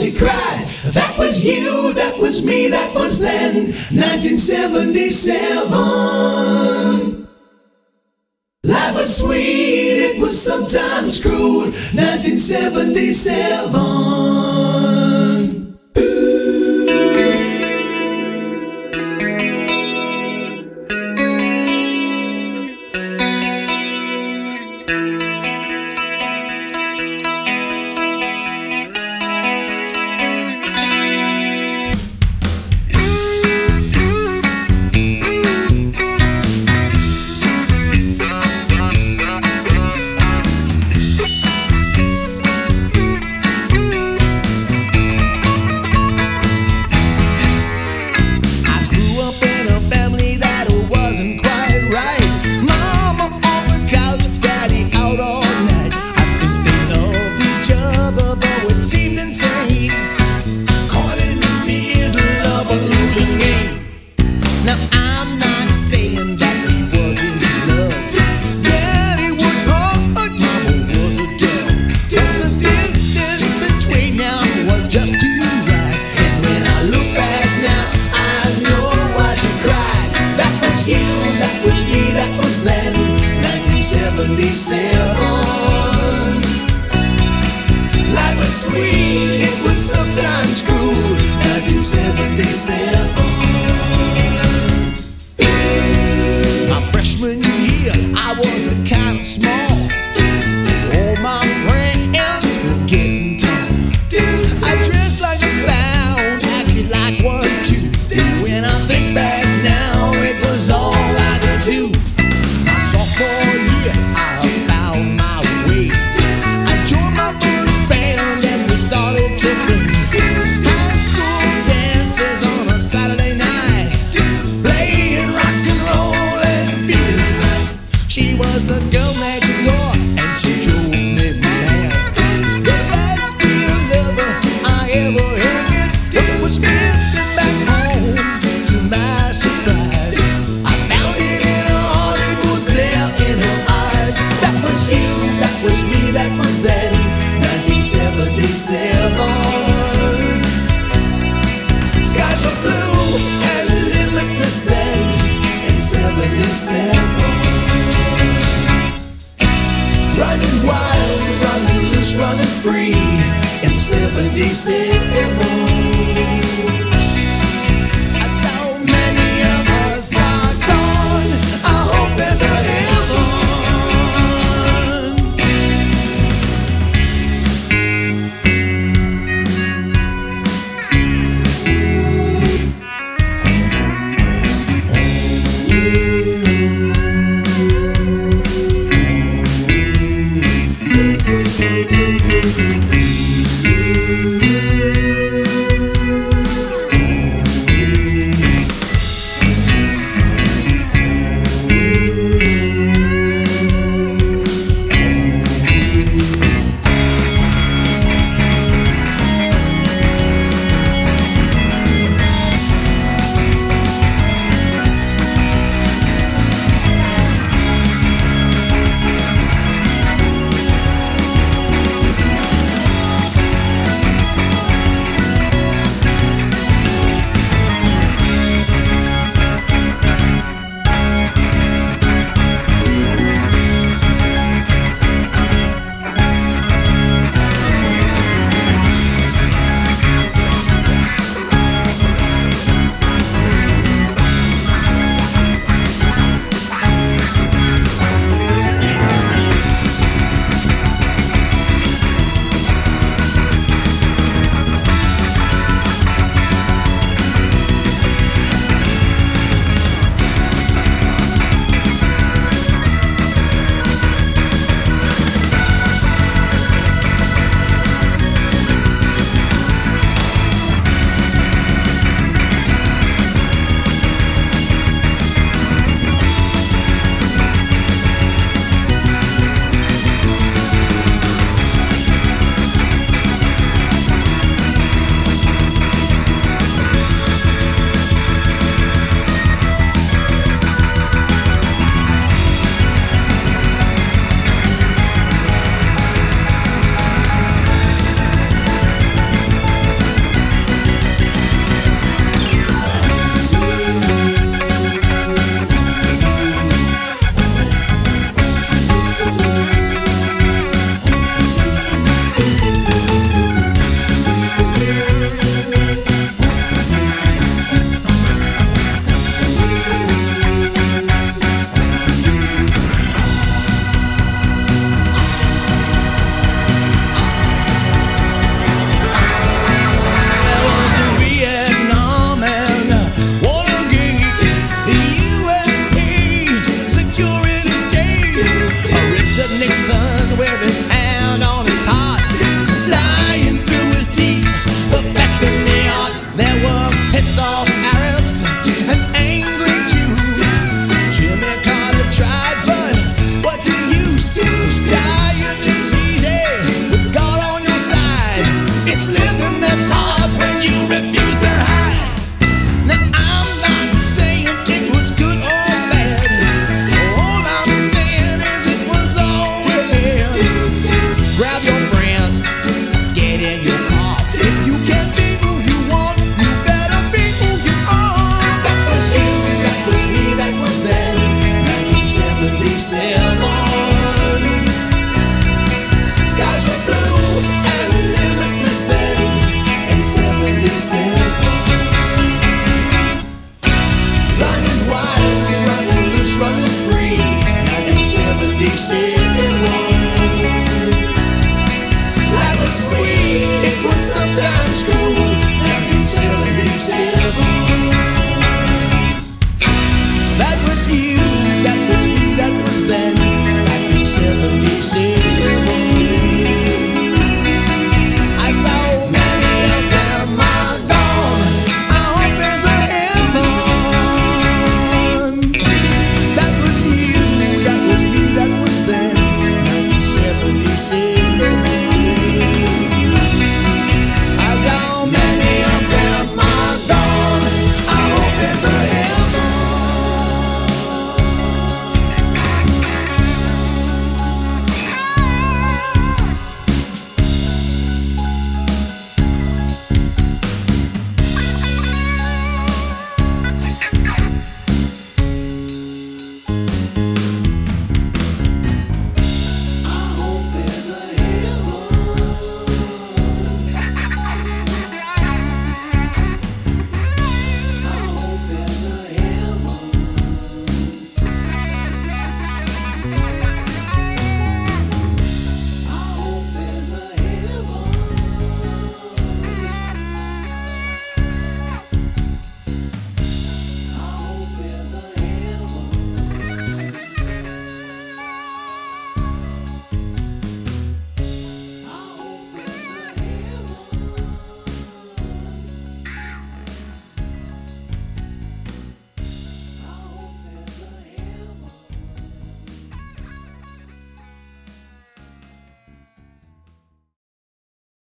she cried. That was you, that was me, that was then, 1977. Life was sweet, it was sometimes cruel, 1977. say heaven. Skies were blue and limitless then in 77. Running wild, running loose, running free in 77.